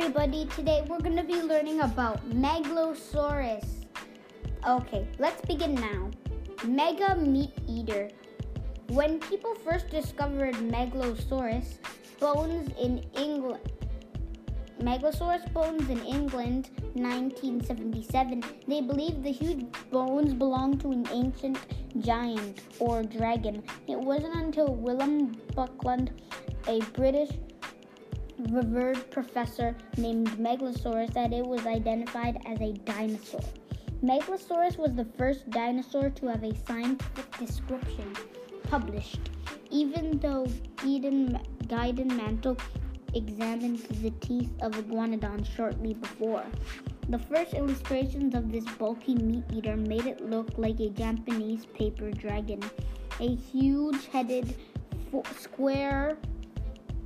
everybody, today we're going to be learning about Megalosaurus. Okay, let's begin now. Mega meat eater. When people first discovered Megalosaurus bones in England, Megalosaurus bones in England, 1977, they believed the huge bones belonged to an ancient giant or dragon. It wasn't until William Buckland, a British revered professor named Megalosaurus that it was identified as a dinosaur. Megalosaurus was the first dinosaur to have a scientific description published, even though Eden Guyton Mantell examined the teeth of Iguanodon shortly before. The first illustrations of this bulky meat eater made it look like a Japanese paper dragon, a huge headed square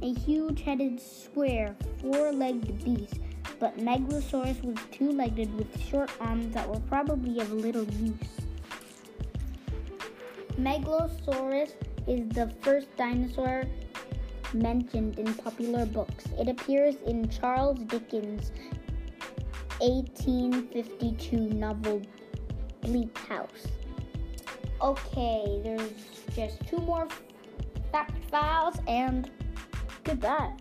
a huge headed, square, four legged beast, but Megalosaurus was two legged with short arms that were probably of little use. Megalosaurus is the first dinosaur mentioned in popular books. It appears in Charles Dickens' 1852 novel Bleak House. Okay, there's just two more fact files and Goodbye.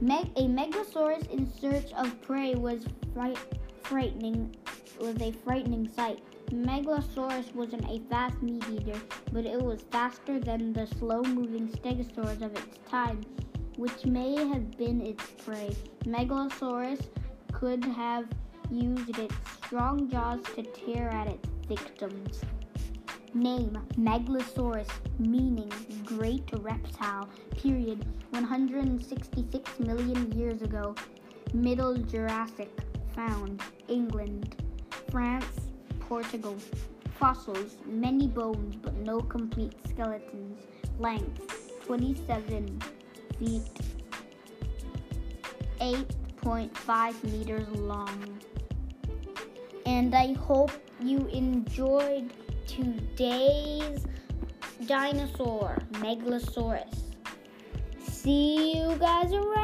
Meg- a Megalosaurus in search of prey was fright- frightening. Was a frightening sight. Megalosaurus wasn't a fast meat eater, but it was faster than the slow-moving stegosaurs of its time, which may have been its prey. Megalosaurus could have used its strong jaws to tear at its victims. Name Megalosaurus, meaning great reptile, period, 166 million years ago. Middle Jurassic, found, England, France, Portugal. Fossils, many bones but no complete skeletons. Length, 27 feet, 8.5 meters long. And I hope you enjoyed today's dinosaur, Megalosaurus. See you guys around.